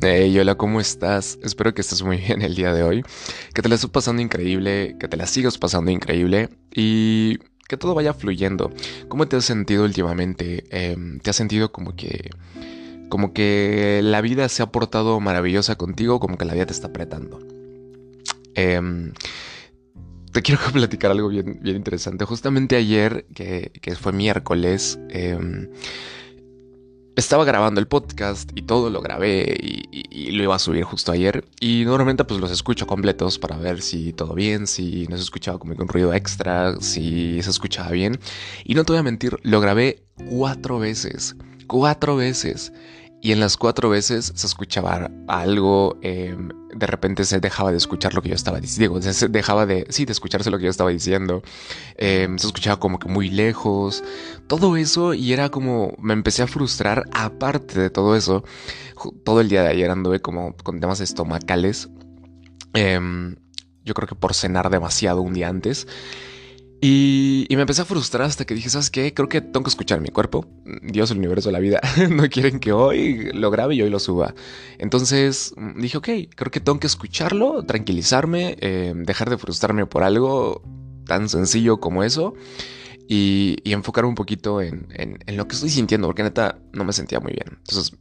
Hey, hola, ¿cómo estás? Espero que estés muy bien el día de hoy, que te la estés pasando increíble, que te la sigas pasando increíble y que todo vaya fluyendo. ¿Cómo te has sentido últimamente? Em, ¿Te has sentido como que, como que la vida se ha portado maravillosa contigo, como que la vida te está apretando? Em, te quiero platicar algo bien, bien interesante. Justamente ayer, que, que fue miércoles, eh, estaba grabando el podcast y todo lo grabé y, lo iba a subir justo ayer. Y normalmente pues los escucho completos para ver si todo bien, si no se escuchaba como un ruido extra, si se escuchaba bien. Y no te voy a mentir, lo grabé cuatro veces. Cuatro veces. Y en las cuatro veces se escuchaba algo, em, de repente se dejaba de escuchar lo que yo estaba diciendo, se dejaba de, sí, de escucharse lo que yo estaba diciendo, em, se escuchaba como que muy lejos, todo eso y era como, me empecé a frustrar, aparte de todo eso, todo el día de ayer anduve como con temas estomacales, em, yo creo que por cenar demasiado un día antes. Y, me empecé a frustrar hasta que dije, ¿sabes qué? Creo que tengo que escuchar mi cuerpo. Dios, el universo, la vida. no quieren que hoy lo grabe y hoy lo suba. Entonces mm, dije, ok, creo que tengo que escucharlo, tranquilizarme, eh, dejar de frustrarme por algo tan sencillo como eso. Y, y enfocarme un poquito en, en lo que estoy sintiendo, porque neta no me sentía muy bien. Entonces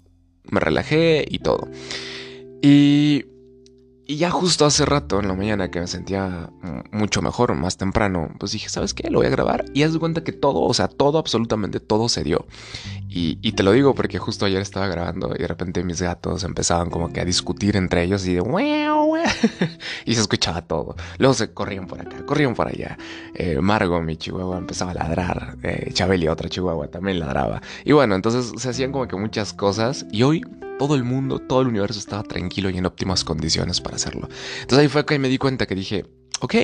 me relajé y todo. Y y ya justo hace rato, en la mañana, que me sentía mucho mejor, más temprano, pues dije, ¿sabes qué? Lo voy a grabar. Y haz de cuenta que todo, o sea, todo, absolutamente todo se dio. Y, te lo digo porque justo ayer estaba grabando y de repente mis gatos empezaban como que a discutir entre ellos y de y se escuchaba todo. Luego se corrían por acá, corrían por allá. Eh, Margo, mi chihuahua, empezaba a ladrar. Eh, Chabeli, otra chihuahua, también ladraba. Y bueno, entonces se hacían como que muchas cosas. Y hoy todo el mundo, todo el universo estaba tranquilo y en óptimas condiciones para hacerlo. Entonces ahí fue que me di cuenta que dije, ok,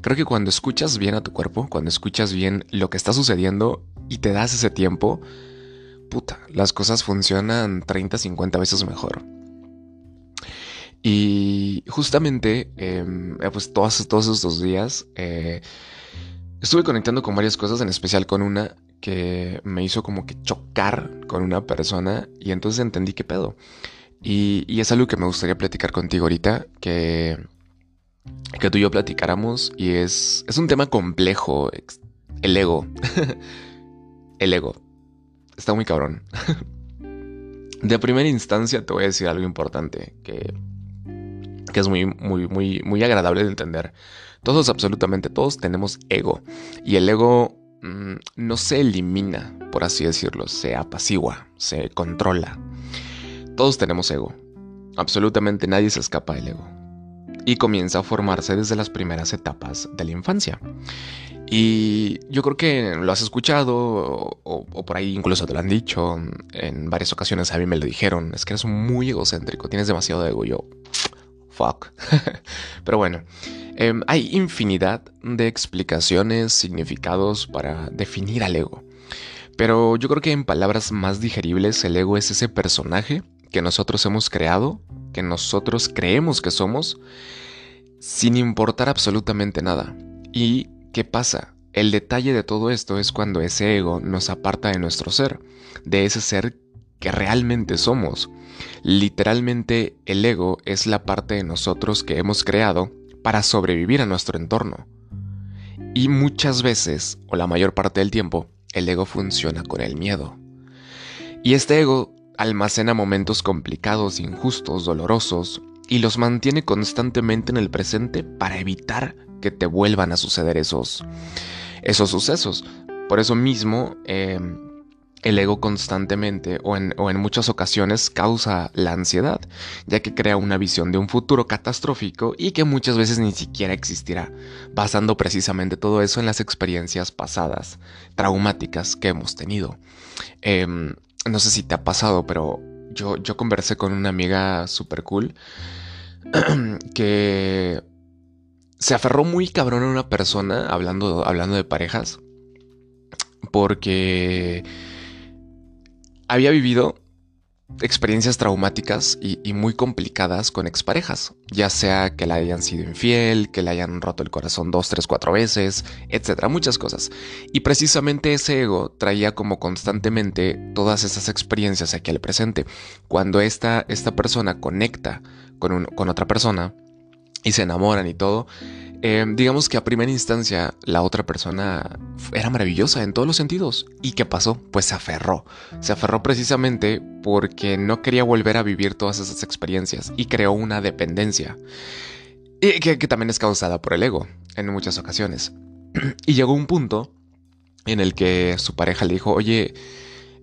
creo que cuando escuchas bien a tu cuerpo, cuando escuchas bien lo que está sucediendo y te das ese tiempo, puta, las cosas funcionan 30, 50 veces mejor. Y justamente, em, eh, pues todos, todos estos días, eh, estuve conectando con varias cosas, en especial con una que me hizo como que chocar con una persona y entonces entendí qué pedo. Y, es algo que me gustaría platicar contigo ahorita, que, que tú y yo platicáramos y es, es un tema complejo, el ego. el ego. Está muy cabrón. De primera instancia te voy a decir algo importante que, que es muy, muy, muy, muy agradable de entender. Todos, absolutamente todos, tenemos ego. Y el ego Mm, no se elimina, por así decirlo, se apacigua, se controla. Todos tenemos ego. Absolutamente nadie se escapa del ego. Y comienza a formarse desde las primeras etapas de la infancia. Y yo creo que lo has escuchado, o, por ahí incluso te lo han dicho, en varias ocasiones a mí me lo dijeron, es que eres muy egocéntrico, tienes demasiado ego. Yo, fuck. Pero bueno, Em, hay infinidad de explicaciones, significados para definir al ego. Pero yo creo que en palabras más digeribles el ego es ese personaje que nosotros hemos creado, que nosotros creemos que somos, sin importar absolutamente nada. ¿Y qué pasa? El detalle de todo esto es cuando ese ego nos aparta de nuestro ser, de ese ser que realmente somos. Literalmente el ego es la parte de nosotros que hemos creado para sobrevivir a nuestro entorno. Y muchas veces, o la mayor parte del tiempo, el ego funciona con el miedo. Y este ego almacena momentos complicados, injustos, dolorosos, y los mantiene constantemente en el presente para evitar que te vuelvan a suceder esos, esos sucesos. Por eso mismo, eh, el ego constantemente o en, muchas ocasiones causa la ansiedad, ya que crea una visión de un futuro catastrófico y que muchas veces ni siquiera existirá, basando precisamente todo eso en las experiencias pasadas, traumáticas que hemos tenido. Em, no sé si te ha pasado, pero yo, yo conversé con una amiga super cool que se aferró muy cabrón a una persona hablando, hablando de parejas, porque había vivido experiencias traumáticas y, muy complicadas con exparejas, ya sea que la hayan sido infiel, que le hayan roto el corazón dos, tres, cuatro veces, etcétera, muchas cosas. Y precisamente ese ego traía como constantemente todas esas experiencias aquí al presente. Cuando esta, esta persona conecta con, con otra persona y se enamoran y todo, eh, digamos que a primera instancia la otra persona era maravillosa en todos los sentidos. ¿Y qué pasó? Pues se aferró. Se aferró precisamente porque no quería volver a vivir todas esas experiencias y creó una dependencia. Y que, también es causada por el ego en muchas ocasiones. y llegó un punto en el que su pareja le dijo, oye,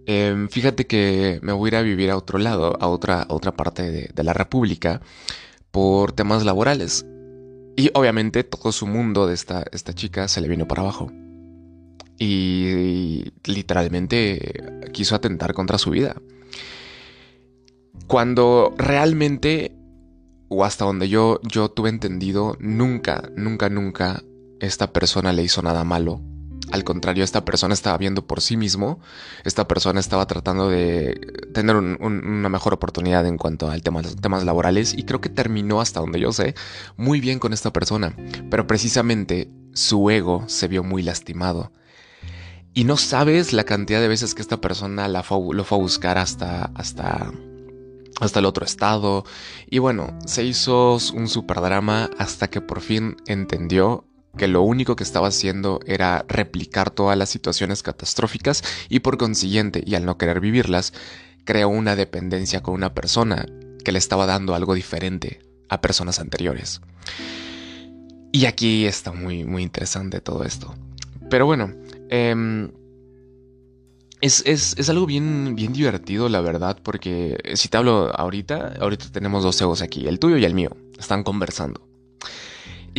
em, fíjate que me voy a ir a vivir a otro lado, a otra, otra parte de la República, por temas laborales. Y obviamente todo su mundo de esta, esta chica se le vino para abajo. Y, literalmente quiso atentar contra su vida. Cuando realmente, o hasta donde yo, yo tuve entendido, nunca, nunca, nunca esta persona le hizo nada malo al contrario, esta persona estaba viendo por sí mismo, esta persona estaba tratando de tener una mejor oportunidad en cuanto al tema, temas laborales y creo que terminó hasta donde yo sé muy bien con esta persona, pero precisamente su ego se vio muy lastimado. Y no sabes la cantidad de veces que esta persona la lo fue a buscar hasta, hasta, hasta el otro estado. Y bueno, se hizo un super drama hasta que por fin entendió que lo único que estaba haciendo era replicar todas las situaciones catastróficas y por consiguiente, y al no querer vivirlas, creó una dependencia con una persona que le estaba dando algo diferente a personas anteriores. Y aquí está muy, muy interesante todo esto. Pero bueno, em, es, es, algo bien, bien divertido, la verdad, porque si te hablo ahorita, ahorita tenemos dos egos aquí, el tuyo y el mío, están conversando.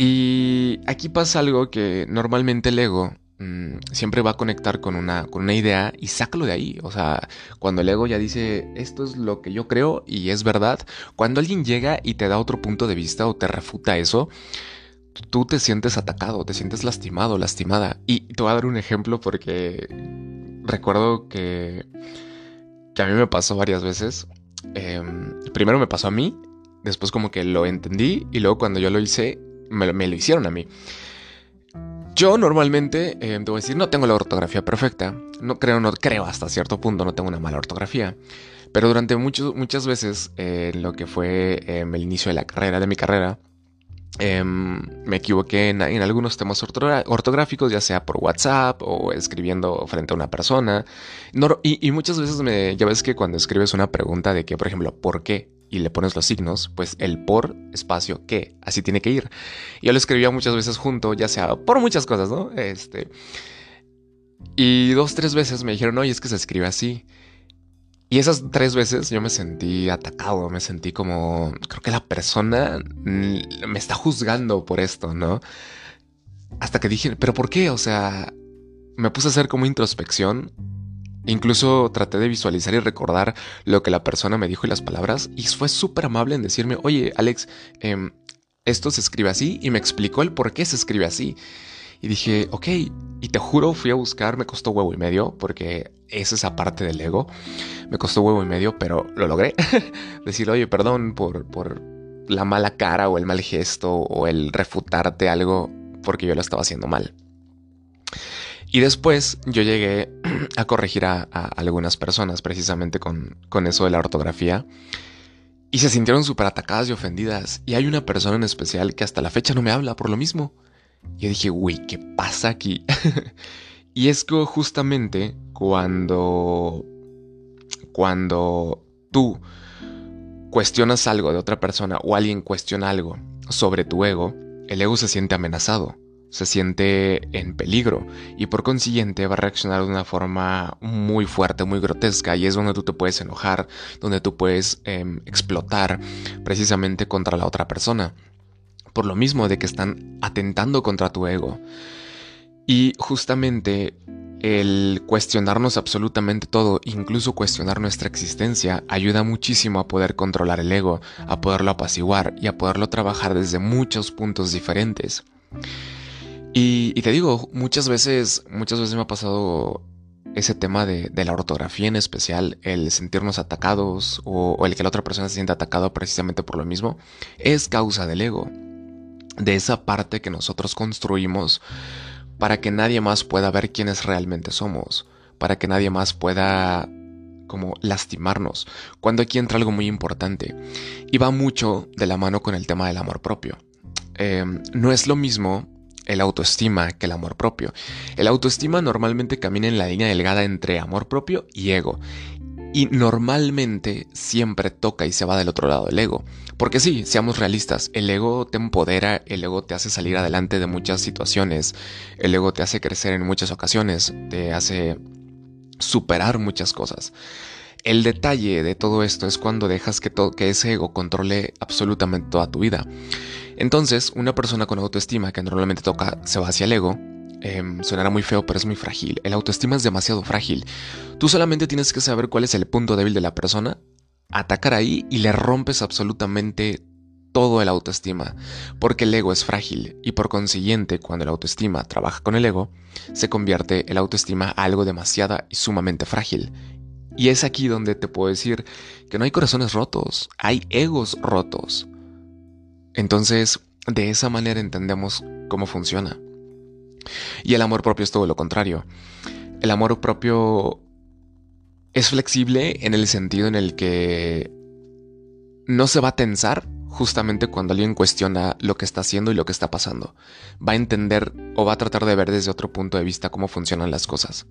Y aquí pasa algo que normalmente el ego mm, siempre va a conectar con una, con una idea y sácalo de ahí. O sea, cuando el ego ya dice, esto es lo que yo creo y es verdad, cuando alguien llega y te da otro punto de vista o te refuta eso, tú te sientes atacado, te sientes lastimado, lastimada. Y te voy a dar un ejemplo porque recuerdo que, que a mí me pasó varias veces. Em, primero me pasó a mí, después como que lo entendí y luego cuando yo lo hice me, lo hicieron a mí. Yo normalmente, eh, a decir, no tengo la ortografía perfecta. No creo, no creo hasta cierto punto, no tengo una mala ortografía. Pero durante muchas veces, eh, lo que fue em, el inicio de la carrera, de mi carrera, em, me equivoqué en, algunos temas ortográficos, ya sea por WhatsApp o escribiendo frente a una persona. y, y, muchas veces me, ya ves que cuando escribes una pregunta de que, por ejemplo, ¿por qué? Y le pones los signos, pues el por espacio que, así tiene que ir. Yo lo escribía muchas veces junto, ya sea por muchas cosas, ¿no? Este. Y dos, tres veces me dijeron, oye, es que se escribe así. Y esas tres veces yo me sentí atacado, me sentí como, creo que la persona me está juzgando por esto, ¿no? Hasta que dije, pero ¿por qué? O sea, me puse a hacer como introspección Incluso traté de visualizar y recordar lo que la persona me dijo y las palabras, y fue súper amable en decirme, oye, Alex, em, esto se escribe así, y me explicó el por qué se escribe así. Y dije, ok, y te juro, fui a buscar, me costó huevo y medio, porque es esa parte del ego. Me costó huevo y medio, pero lo logré. Decir, oye, perdón por, por la mala cara o el mal gesto o el refutarte algo porque yo lo estaba haciendo mal. Y después yo llegué a corregir a, algunas personas precisamente con, con, eso de la ortografía. Y se sintieron súper atacadas y ofendidas. Y hay una persona en especial que hasta la fecha no me habla por lo mismo. Yo dije, güey, ¿qué pasa aquí? y es que justamente cuando... Cuando tú cuestionas algo de otra persona o alguien cuestiona algo sobre tu ego, el ego se siente amenazado se siente en peligro y por consiguiente va a reaccionar de una forma muy fuerte, muy grotesca y es donde tú te puedes enojar, donde tú puedes em, explotar precisamente contra la otra persona. Por lo mismo de que están atentando contra tu ego. Y justamente el cuestionarnos absolutamente todo, incluso cuestionar nuestra existencia, ayuda muchísimo a poder controlar el ego, a poderlo apaciguar y a poderlo trabajar desde muchos puntos diferentes. Y, te digo, muchas veces, muchas veces me ha pasado ese tema de, la ortografía en especial, el sentirnos atacados o, el que la otra persona se sienta atacado precisamente por lo mismo, es causa del ego. De esa parte que nosotros construimos para que nadie más pueda ver quiénes realmente somos, para que nadie más pueda como lastimarnos, cuando aquí entra algo muy importante y va mucho de la mano con el tema del amor propio. Em, no es lo mismo el autoestima que el amor propio. El autoestima normalmente camina en la línea delgada entre amor propio y ego. Y normalmente siempre toca y se va del otro lado del ego. Porque sí, seamos realistas, el ego te empodera, el ego te hace salir adelante de muchas situaciones, el ego te hace crecer en muchas ocasiones, te hace superar muchas cosas. El detalle de todo esto es cuando dejas que, que ese ego controle absolutamente toda tu vida. Entonces, una persona con autoestima que normalmente toca se va hacia el ego, em, sonará muy feo, pero es muy frágil. El autoestima es demasiado frágil. Tú solamente tienes que saber cuál es el punto débil de la persona, atacar ahí y le rompes absolutamente todo el autoestima, porque el ego es frágil y por consiguiente cuando el autoestima trabaja con el ego, se convierte el autoestima a algo demasiado y sumamente frágil. Y es aquí donde te puedo decir que no hay corazones rotos, hay egos rotos. Entonces, de esa manera entendemos cómo funciona. Y el amor propio es todo lo contrario. El amor propio es flexible en el sentido en el que no se va a tensar justamente cuando alguien cuestiona lo que está haciendo y lo que está pasando. Va a entender o va a tratar de ver desde otro punto de vista cómo funcionan las cosas.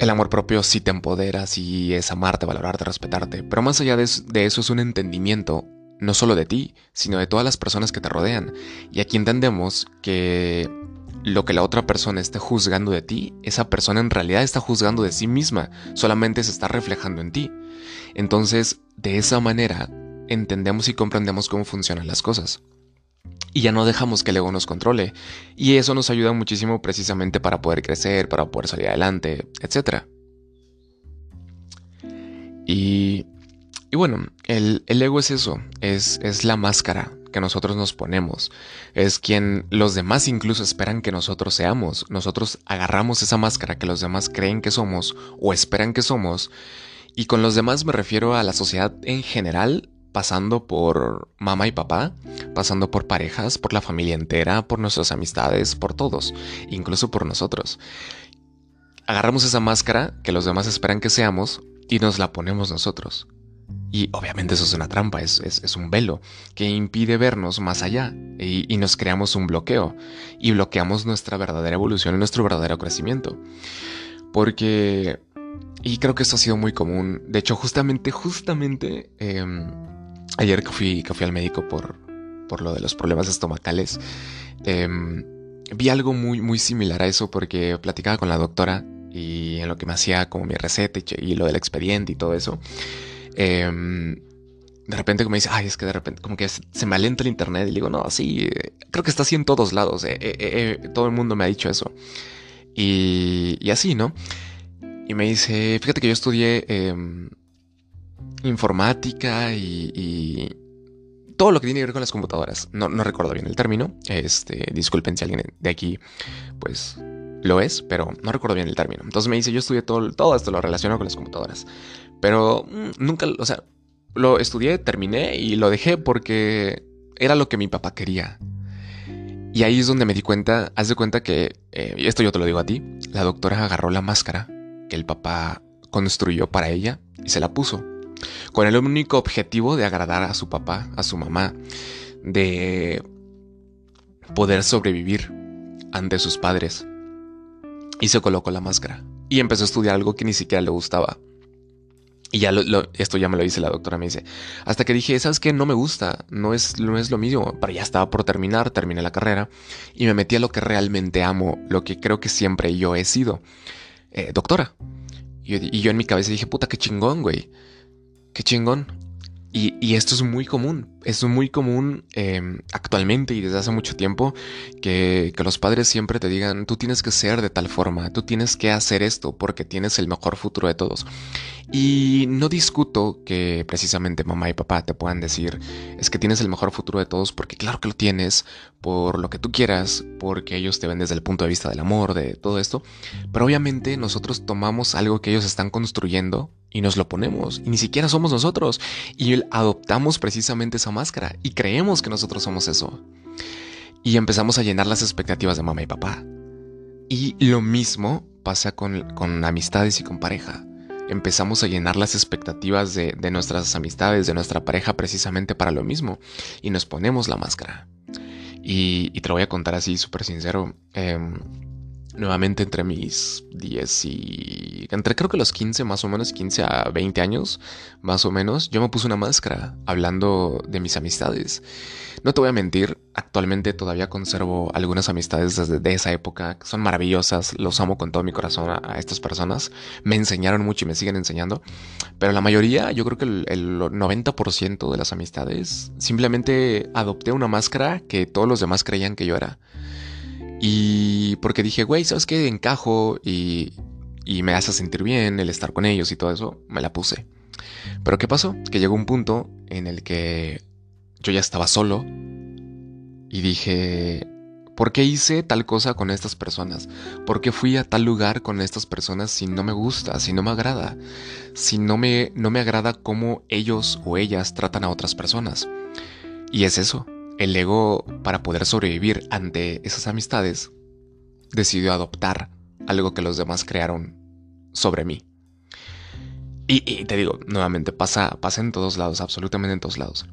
El amor propio sí te empodera, sí es amarte, valorarte, respetarte, pero más allá de eso es un entendimiento no solo de ti, sino de todas las personas que te rodean. Y aquí entendemos que lo que la otra persona esté juzgando de ti, esa persona en realidad está juzgando de sí misma, solamente se está reflejando en ti. Entonces, de esa manera, entendemos y comprendemos cómo funcionan las cosas. Y ya no dejamos que el ego nos controle. Y eso nos ayuda muchísimo precisamente para poder crecer, para poder salir adelante, etc. Y y bueno, el, ego es eso, es, es la máscara que nosotros nos ponemos, es quien los demás incluso esperan que nosotros seamos. Nosotros agarramos esa máscara que los demás creen que somos o esperan que somos, y con los demás me refiero a la sociedad en general, pasando por mamá y papá, pasando por parejas, por la familia entera, por nuestras amistades, por todos, incluso por nosotros. Agarramos esa máscara que los demás esperan que seamos y nos la ponemos nosotros. Y obviamente eso es una trampa, es, un velo que impide vernos más allá y, nos creamos un bloqueo y bloqueamos nuestra verdadera evolución y nuestro verdadero crecimiento. Porque, y creo que esto ha sido muy común, de hecho justamente, justamente, em, ayer que fui, fui al médico por, por lo de los problemas estomacales, em, vi algo muy, muy similar a eso porque platicaba con la doctora y en lo que me hacía como mi receta y lo del expediente y todo eso. Em, de repente como dice, ay, es que de repente como que se me alenta el internet y digo, no, sí, creo que está así en todos lados, eh, eh, eh, todo el mundo me ha dicho eso. Y, así, ¿no? Y me dice, fíjate que yo estudié em, informática y, todo lo que tiene que ver con las computadoras. No, no recuerdo bien el término, este, disculpen si alguien de aquí, pues lo es, pero no recuerdo bien el término. Entonces me dice, yo estudié todo, todo esto lo relaciono con las computadoras. Pero mm, nunca, o sea, lo estudié, terminé y lo dejé porque era lo que mi papá quería. Y ahí es donde me di cuenta, haz de cuenta que, eh, esto yo te lo digo a ti, la doctora agarró la máscara que el papá construyó para ella y se la puso. Con el único objetivo de agradar a su papá, a su mamá, de poder sobrevivir ante sus padres. Y se colocó la máscara. Y empezó a estudiar algo que ni siquiera le gustaba. Y ya lo, esto ya me lo dice la doctora, me dice, hasta que dije, ¿sabes qué? No me gusta, no es, no es lo mismo, pero ya estaba por terminar, terminé la carrera y me metí a lo que realmente amo, lo que creo que siempre yo he sido, eh, doctora. Y, y, yo en mi cabeza dije, puta, qué chingón, güey, qué chingón. Y, esto es muy común, es muy común em, actualmente y desde hace mucho tiempo que, que, los padres siempre te digan, tú tienes que ser de tal forma, tú tienes que hacer esto porque tienes el mejor futuro de todos. Y no discuto que precisamente mamá y papá te puedan decir, es que tienes el mejor futuro de todos porque claro que lo tienes, por lo que tú quieras, porque ellos te ven desde el punto de vista del amor, de todo esto. Pero obviamente nosotros tomamos algo que ellos están construyendo y nos lo ponemos y ni siquiera somos nosotros y adoptamos precisamente esa máscara y creemos que nosotros somos eso. Y empezamos a llenar las expectativas de mamá y papá. Y lo mismo pasa con, con amistades y con pareja. Empezamos a llenar las expectativas de, de, nuestras amistades, de nuestra pareja precisamente para lo mismo. Y nos ponemos la máscara. Y, y te lo voy a contar así súper sincero. Eh, nuevamente entre mis 10 y... entre creo que los 15 más o menos, 15 a 20 años más o menos, yo me puse una máscara hablando de mis amistades. No te voy a mentir, actualmente todavía conservo algunas amistades desde de esa época, son maravillosas, los amo con todo mi corazón a, estas personas, me enseñaron mucho y me siguen enseñando, pero la mayoría, yo creo que el, el 90% de las amistades, simplemente adopté una máscara que todos los demás creían que yo era. Y porque dije, güey, ¿sabes qué? Encajo y, y me hace sentir bien el estar con ellos y todo eso, me la puse. Pero ¿qué pasó? Que llegó un punto en el que yo ya estaba solo y dije, ¿por qué hice tal cosa con estas personas? ¿Por qué fui a tal lugar con estas personas si no me gusta, si no me agrada? Si no me, no me agrada cómo ellos o ellas tratan a otras personas. Y es eso, el ego, para poder sobrevivir ante esas amistades, decidió adoptar algo que los demás crearon sobre mí. Y, te digo, nuevamente, pasa, pasa en todos lados, absolutamente en todos lados.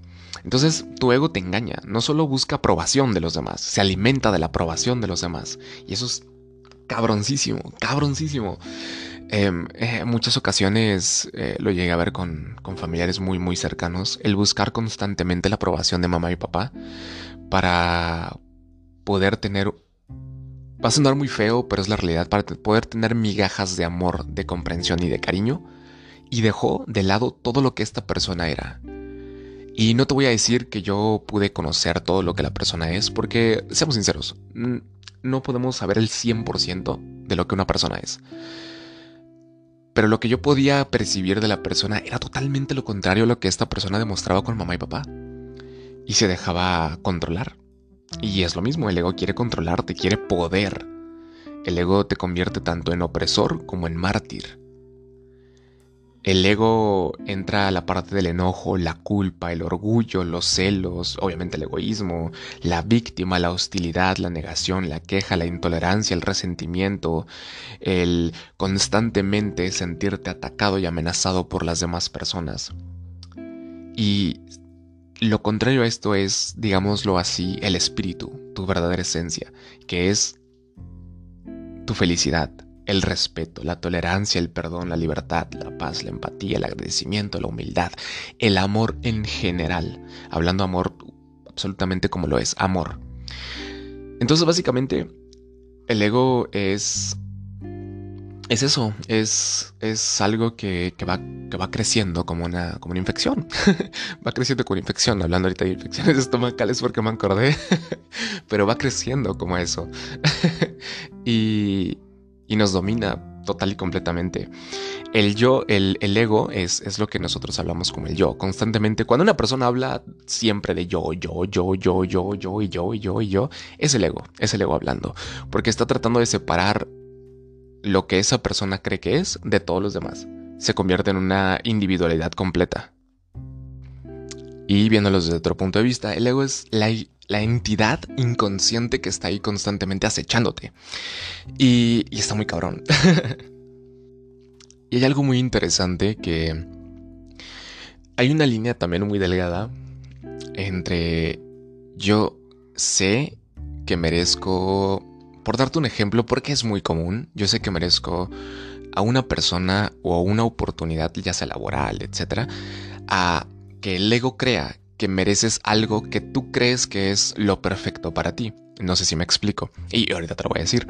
Entonces, tu ego te engaña, no solo busca aprobación de los demás, se alimenta de la aprobación de los demás. Y eso es cabroncísimo, cabroncísimo. Em, eh, en muchas ocasiones eh, lo llegué a ver con, familiares muy muy cercanos, el buscar constantemente la aprobación de mamá y papá para poder tener... Va a sonar muy feo, pero es la realidad, para poder tener migajas de amor, de comprensión y de cariño, y dejó de lado todo lo que esta persona era. Y no te voy a decir que yo pude conocer todo lo que la persona es, porque, seamos sinceros, no podemos saber el 100% de lo que una persona es pero lo que yo podía percibir de la persona era totalmente lo contrario a lo que esta persona demostraba con mamá y papá. Y se dejaba controlar. Y es lo mismo, el ego quiere controlarte, quiere poder. El ego te convierte tanto en opresor como en mártir. El ego entra a la parte del enojo, la culpa, el orgullo, los celos, obviamente el egoísmo, la víctima, la hostilidad, la negación, la queja, la intolerancia, el resentimiento, el constantemente sentirte atacado y amenazado por las demás personas. Y lo contrario a esto es, digámoslo así, el espíritu, tu verdadera esencia, que es tu felicidad, el respeto, la tolerancia, el perdón, la libertad, la paz, la empatía, el agradecimiento, la humildad, el amor en general. Hablando amor absolutamente como lo es, amor. Entonces básicamente el ego es... Es eso, es, es algo que, va, que va creciendo como una, como una infección. va creciendo como una infección, hablando ahorita de infecciones estomacales porque me acordé, pero va creciendo como eso. y, y nos domina total y completamente. El yo, el, ego es, es, lo que nosotros hablamos como el yo. Constantemente, cuando una persona habla siempre de yo, yo, yo, yo, yo, yo, y yo, y yo, y yo, es el ego, es el ego hablando. Porque está tratando de separar lo que esa persona cree que es de todos los demás. Se convierte en una individualidad completa. Y viéndolo desde otro punto de vista, el ego es la la entidad inconsciente que está ahí constantemente acechándote. Y, está muy cabrón. y hay algo muy interesante que hay una línea también muy delgada entre yo sé que merezco, por darte un ejemplo, porque es muy común, yo sé que merezco a una persona o a una oportunidad, ya sea laboral, etcétera, a que el ego crea que mereces algo que tú crees que es lo perfecto para ti. No sé si me explico. Y ahorita te lo voy a decir.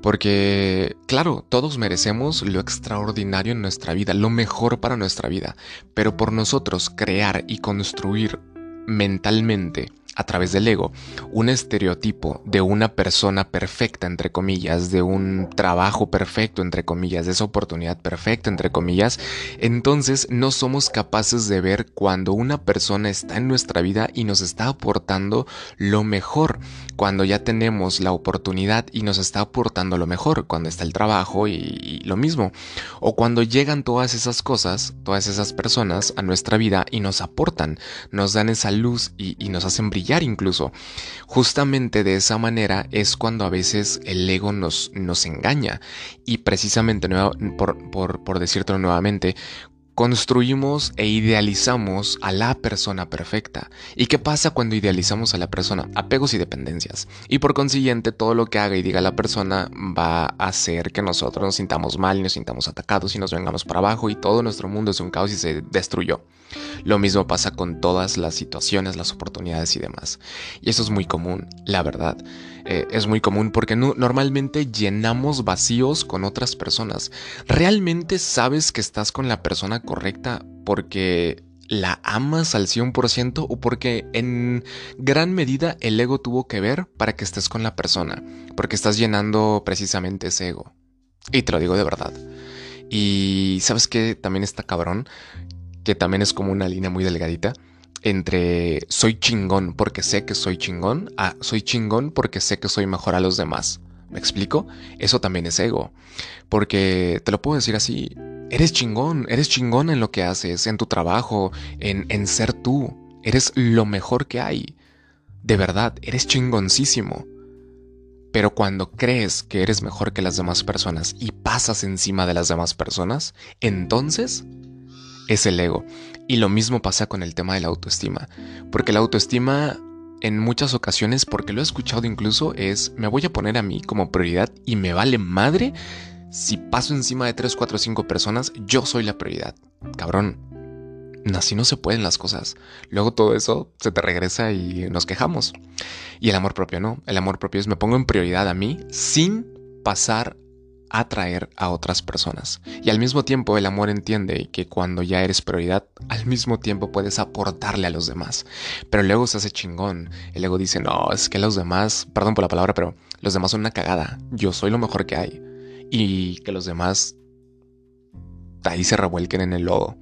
Porque, claro, todos merecemos lo extraordinario en nuestra vida, lo mejor para nuestra vida. Pero por nosotros crear y construir mentalmente a través del ego un estereotipo de una persona perfecta, entre comillas, de un trabajo perfecto, entre comillas, de esa oportunidad perfecta, entre comillas, entonces no somos capaces de ver cuando una persona está en nuestra vida y nos está aportando lo mejor, cuando ya tenemos la oportunidad y nos está aportando lo mejor, cuando está el trabajo y, lo mismo, o cuando llegan todas esas cosas, todas esas personas a nuestra vida y nos aportan, nos dan esa luz y, y nos hacen brillar incluso. Justamente de esa manera es cuando a veces el ego nos, nos engaña. Y precisamente, por, por, por decírtelo nuevamente, construimos e idealizamos a la persona perfecta. ¿Y qué pasa cuando idealizamos a la persona? Apegos y dependencias. Y por consiguiente, todo lo que haga y diga la persona va a hacer que nosotros nos sintamos mal y nos sintamos atacados y nos vengamos para abajo y todo nuestro mundo es un caos y se destruyó. Lo mismo pasa con todas las situaciones, las oportunidades y demás. Y eso es muy común, la verdad. Eh, es muy común porque normalmente llenamos vacíos con otras personas. ¿Realmente sabes que estás con la persona correcta porque la amas al 100% o porque en gran medida el ego tuvo que ver para que estés con la persona? Porque estás llenando precisamente ese ego. Y te lo digo de verdad. Y sabes que también está cabrón que también es como una línea muy delgadita entre soy chingón porque sé que soy chingón a soy chingón porque sé que soy mejor a los demás. ¿Me explico? Eso también es ego. Porque te lo puedo decir así, eres chingón, eres chingón en lo que haces, en tu trabajo, en, en ser tú. Eres lo mejor que hay. De verdad, eres chingoncísimo. Pero cuando crees que eres mejor que las demás personas y pasas encima de las demás personas, entonces es el ego. Y lo mismo pasa con el tema de la autoestima. Porque la autoestima en muchas ocasiones, porque lo he escuchado incluso, es me voy a poner a mí como prioridad y me vale madre si paso encima de 3, 4, 5 personas, yo soy la prioridad. Cabrón. Así no se pueden las cosas. Luego todo eso se te regresa y nos quejamos. Y el amor propio no. El amor propio es me pongo en prioridad a mí sin pasar atraer a otras personas. Y al mismo tiempo el amor entiende que cuando ya eres prioridad, al mismo tiempo puedes aportarle a los demás. Pero luego se hace chingón. El ego dice, no, es que los demás, perdón por la palabra, pero los demás son una cagada. Yo soy lo mejor que hay. Y que los demás ahí se revuelquen en el lodo.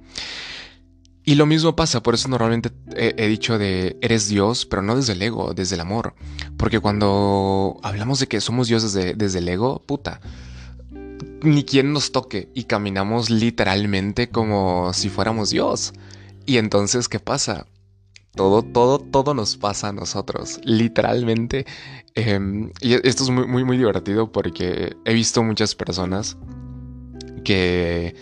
Y lo mismo pasa, por eso normalmente he, dicho de eres Dios, pero no desde el ego, desde el amor. Porque cuando hablamos de que somos Dios desde, desde el ego, puta, ni quien nos toque y caminamos literalmente como si fuéramos Dios. Y entonces, ¿qué pasa? Todo, todo, todo nos pasa a nosotros, literalmente. Em, y esto es muy, muy, muy divertido porque he visto muchas personas que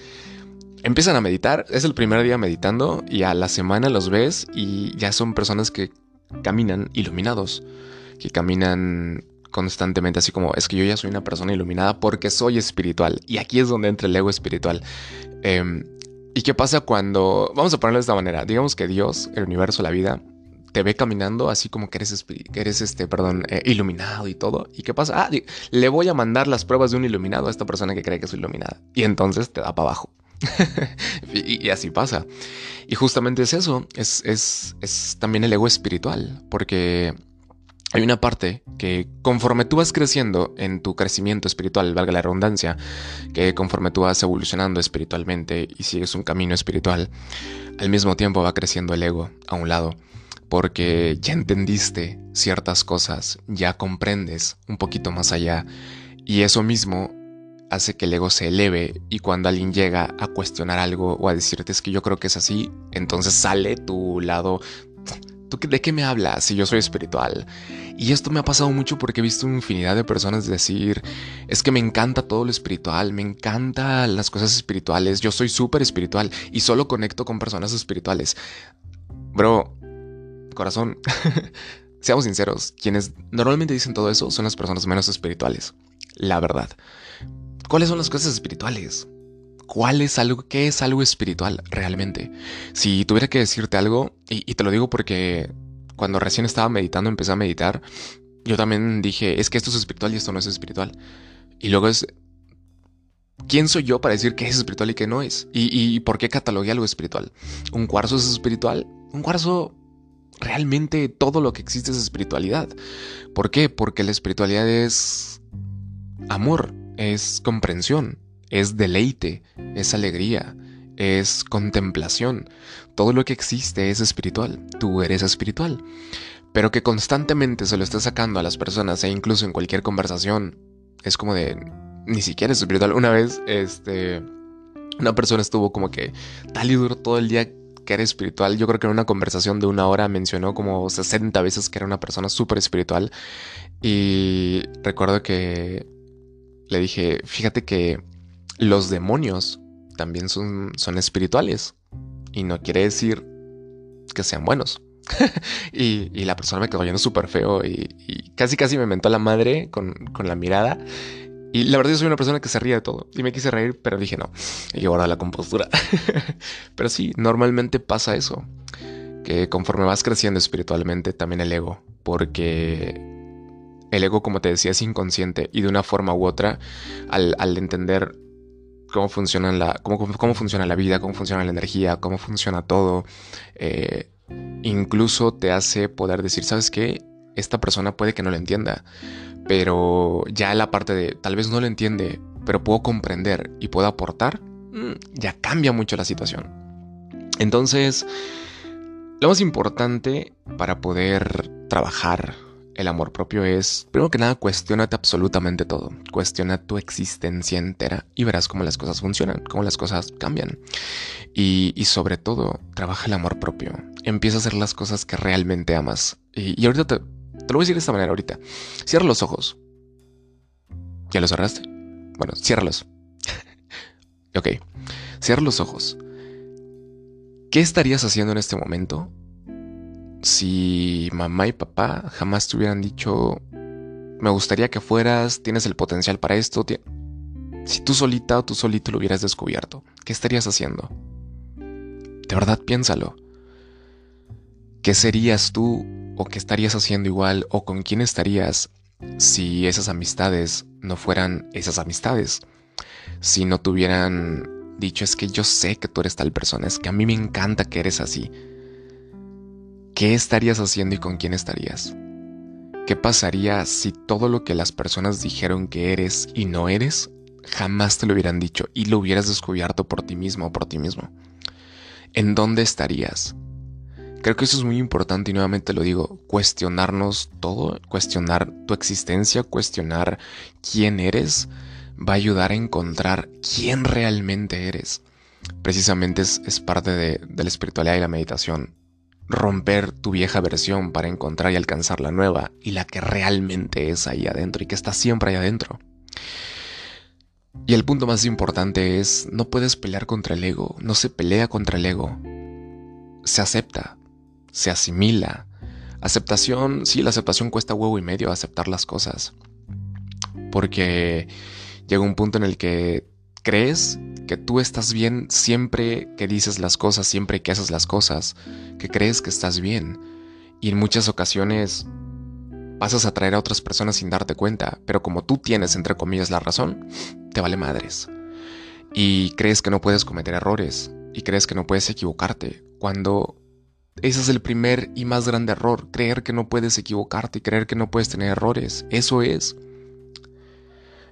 empiezan a meditar, es el primer día meditando y a la semana los ves y ya son personas que caminan iluminados, que caminan constantemente, así como es que yo ya soy una persona iluminada porque soy espiritual. Y aquí es donde entra el ego espiritual. Em, ¿Y qué pasa cuando, vamos a ponerlo de esta manera, digamos que Dios, el universo, la vida, te ve caminando así como que eres, que eres este, perdón, eh, iluminado y todo. ¿Y qué pasa? Ah, le voy a mandar las pruebas de un iluminado a esta persona que cree que es iluminada. Y entonces te da para abajo. y, así pasa. Y justamente es eso, es, es, es también el ego espiritual, porque hay una parte que conforme tú vas creciendo en tu crecimiento espiritual, valga la redundancia, que conforme tú vas evolucionando espiritualmente y sigues un camino espiritual, al mismo tiempo va creciendo el ego a un lado, porque ya entendiste ciertas cosas, ya comprendes un poquito más allá, y eso mismo hace que el ego se eleve y cuando alguien llega a cuestionar algo o a decirte es que yo creo que es así, entonces sale tu lado ¿Tú de qué me hablas si yo soy espiritual? Y esto me ha pasado mucho porque he visto infinidad de personas decir, es que me encanta todo lo espiritual, me encantan las cosas espirituales, yo soy súper espiritual y solo conecto con personas espirituales. Bro, corazón, seamos sinceros, quienes normalmente dicen todo eso son las personas menos espirituales, la verdad. ¿Cuáles son las cosas espirituales? ¿Cuál es algo, qué es algo espiritual realmente? Si tuviera que decirte algo, y, te lo digo porque cuando recién estaba meditando, empecé a meditar, yo también dije, es que esto es espiritual y esto no es espiritual. Y luego es, ¿quién soy yo para decir qué es espiritual y qué no es? ¿Y, y por qué catalogué algo espiritual? ¿Un cuarzo es espiritual? Un cuarzo realmente todo lo que existe es espiritualidad. ¿Por qué? Porque la espiritualidad es amor, es comprensión, es deleite, es alegría, es contemplación. Todo lo que existe es espiritual. Tú eres espiritual. Pero que constantemente se lo estés sacando a las personas e incluso en cualquier conversación, es como de ni siquiera es espiritual. Una vez, este, una persona estuvo como que tal y duro todo el día que era espiritual. Yo creo que en una conversación de una hora mencionó como 60 veces que era una persona súper espiritual. Y recuerdo que le dije, fíjate que los demonios también son, son espirituales. Y no quiere decir que sean buenos. y, la persona me quedó viendo súper feo y, casi casi me mentó la madre con, con la mirada. Y la verdad yo soy una persona que se ríe de todo. Y me quise reír, pero dije no, hay que la compostura. pero sí, normalmente pasa eso. Que conforme vas creciendo espiritualmente, también el ego. Porque el ego, como te decía, es inconsciente. Y de una forma u otra, al, entender cómo funciona, la, cómo, cómo, funciona la vida, cómo funciona la energía, cómo funciona todo, eh, incluso te hace poder decir, ¿sabes qué? Esta persona puede que no lo entienda, pero ya la parte de tal vez no lo entiende, pero puedo comprender y puedo aportar, mm, ya cambia mucho la situación. Entonces, lo más importante para poder trabajar el amor propio es, primero que nada, cuestionate absolutamente todo. Cuestiona tu existencia entera y verás cómo las cosas funcionan, cómo las cosas cambian. Y, sobre todo, trabaja el amor propio. Empieza a hacer las cosas que realmente amas. Y, y ahorita te, te lo voy a decir de esta manera ahorita. Cierra los ojos. ¿Ya los cerraste? Bueno, ciérralos. ok. Cierra los ojos. ¿Qué estarías haciendo en este momento si mamá y papá jamás te hubieran dicho, me gustaría que fueras, tienes el potencial para esto? Si tú solita o tú solito lo hubieras descubierto, ¿qué estarías haciendo? De verdad piénsalo. ¿Qué serías tú o qué estarías haciendo igual o con quién estarías si esas amistades no fueran esas amistades? Si no tuvieran dicho es que yo sé que tú eres tal persona, es que a mí me encanta que eres así. ¿Qué estarías haciendo y con quién estarías? ¿Qué pasaría si todo lo que las personas dijeron que eres y no eres jamás te lo hubieran dicho y lo hubieras descubierto por ti mismo o por ti mismo? ¿En dónde estarías? Creo que eso es muy importante y nuevamente lo digo, cuestionarnos todo, cuestionar tu existencia, cuestionar quién eres, va a ayudar a encontrar quién realmente eres. Precisamente es, parte de, de la espiritualidad y la meditación. Romper tu vieja versión para encontrar y alcanzar la nueva y la que realmente es ahí adentro y que está siempre ahí adentro. Y el punto más importante es, no puedes pelear contra el ego, no se pelea contra el ego, se acepta, se asimila. Aceptación, sí, la aceptación cuesta huevo y medio aceptar las cosas. Porque llega un punto en el que crees que tú estás bien siempre que dices las cosas, siempre que haces las cosas, que crees que estás bien. Y en muchas ocasiones pasas a traer a otras personas sin darte cuenta, pero como tú tienes, entre comillas, la razón, te vale madres. Y crees que no puedes cometer errores, y crees que no puedes equivocarte, cuando ese es el primer y más grande error, creer que no puedes equivocarte y creer que no puedes tener errores. Eso es.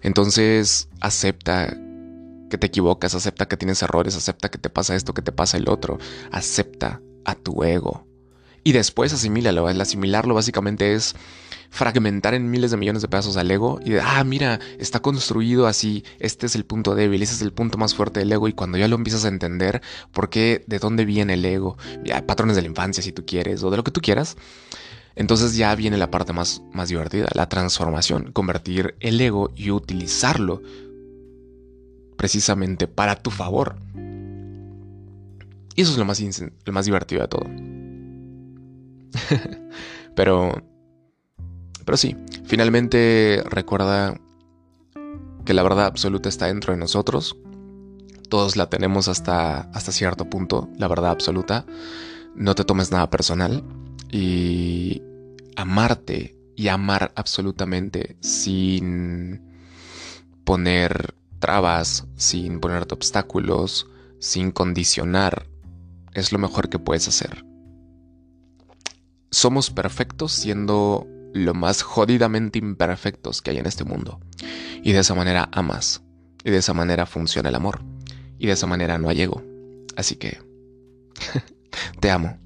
Entonces, acepta que te equivocas, acepta que tienes errores, acepta que te pasa esto, que te pasa el otro, acepta a tu ego. Y después asimílalo. El asimilarlo básicamente es fragmentar en miles de millones de pedazos al ego y de, ah, mira, está construido así, este es el punto débil, ese es el punto más fuerte del ego y cuando ya lo empiezas a entender, por qué, de dónde viene el ego, patrones de la infancia si tú quieres o de lo que tú quieras, entonces ya viene la parte más, más divertida, la transformación, convertir el ego y utilizarlo precisamente para tu favor. Y eso es lo más, lo más divertido de todo. Pero pero sí, finalmente recuerda que la verdad absoluta está dentro de nosotros. Todos la tenemos hasta, hasta cierto punto, la verdad absoluta. No te tomes nada personal. Y amarte y amar absolutamente sin poner trabas, sin ponerte obstáculos, sin condicionar, es lo mejor que puedes hacer. Somos perfectos siendo lo más jodidamente imperfectos que hay en este mundo. Y de esa manera amas. Y de esa manera funciona el amor. Y de esa manera no hay ego. Así que... te amo.